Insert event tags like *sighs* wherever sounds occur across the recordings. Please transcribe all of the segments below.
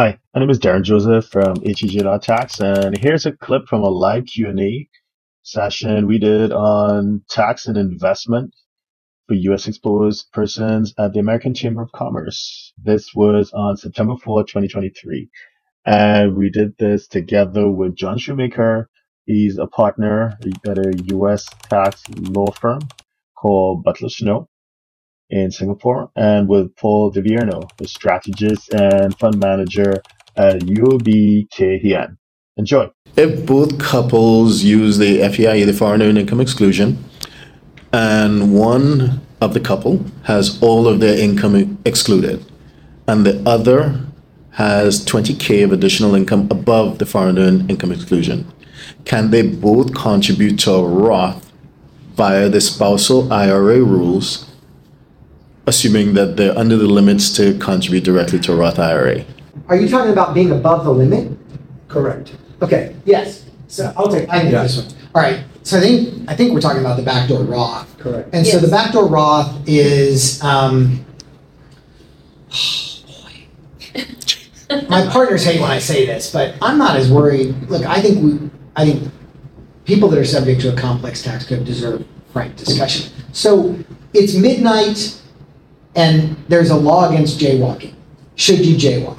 Hi, my name is Derren Joseph from HTJ.tax, and here's a clip from a live Q&A session we did on tax and investment for U.S. exposed persons at the American Chamber of Commerce. This was on September 4, 2023. And we did this together with John Shoemaker. He's a partner at a U.S. tax law firm called Butler Snow in Singapore, and with Paul DeVierno, a strategist and fund manager at UOB Kay Hian. Enjoy. If both couples use the FEIE, the foreign earned income exclusion, and one of the couple has all of their income excluded, and the other has 20K of additional income above the foreign earned income exclusion, can they both contribute to a Roth via the spousal IRA rules assuming that they're under the limits to contribute directly to a Roth IRA. Are you talking about being above the limit? Correct. Okay, yes. So I'll take, I think Yeah. this one. All right, so I think, I think we're talking about the backdoor Roth. Correct. And so the backdoor Roth is, um, boy. *sighs* my partners hate when I say this, but I'm not as worried. Look, I think we, I think people that are subject to a complex tax code deserve frank discussion. So it's midnight and there's a law against jaywalking. Should you jaywalk?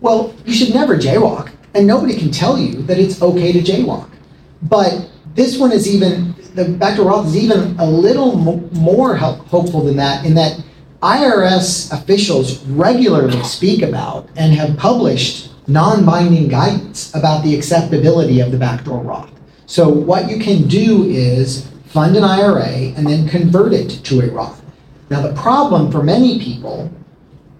Well, you should never jaywalk, and nobody can tell you that it's okay to jaywalk. But this one is even, the back backdoor Roth is even a little mo- more help, hopeful than that, in that IRS officials regularly speak about and have published non-binding guidance about the acceptability of the backdoor Roth. So what you can do is fund an IRA and then convert it to a Roth. Now the problem for many people,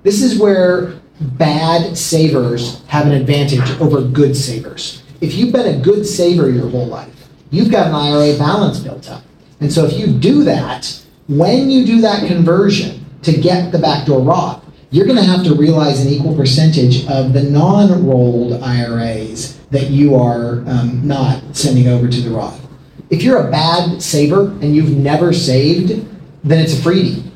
this is where bad savers have an advantage over good savers. If you've been a good saver your whole life, you've got an IRA balance built up. And so if you do that, when you do that conversion to get the backdoor Roth, you're going to have to realize an equal percentage of the non-rolled IRAs that you are um, not sending over to the Roth. If you're a bad saver and you've never saved, then it's a freebie.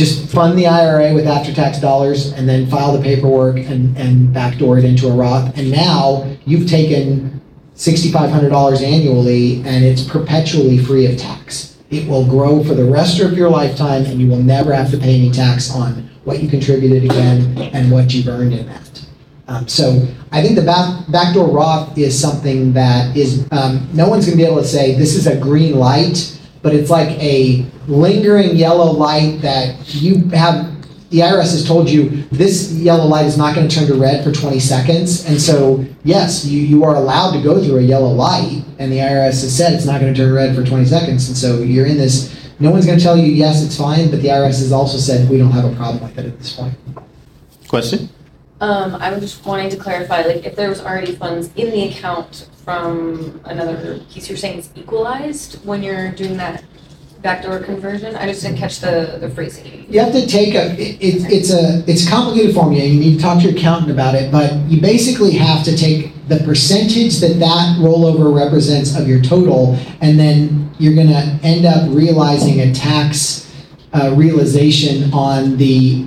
Just fund the IRA with after-tax dollars and then file the paperwork and, and backdoor it into a Roth. And now you've taken $6,500 annually and it's perpetually free of tax. It will grow for the rest of your lifetime and you will never have to pay any tax on what you contributed again and what you've earned in that. Um, so I think the back, backdoor Roth is something that is, um, no one's going to be able to say this is a green light, but it's like a lingering yellow light that you have. The IRS has told you this yellow light is not going to turn to red for 20 seconds. And so, yes, you, you are allowed to go through a yellow light, and the IRS has said it's not going to turn red for 20 seconds. And so you're in this, no one's going to tell you, yes, it's fine, but the IRS has also said we don't have a problem with it at this point. Question? Um, I was just wanting to clarify, like, if there was already funds in the account from another piece, you're saying it's equalized when you're doing that backdoor conversion? I just didn't catch the, the phrasing. You have to take a, it, it- it's a, it's a complicated formula, you need to talk to your accountant about it, but you basically have to take the percentage that that rollover represents of your total, and then you're gonna end up realizing a tax uh, realization on the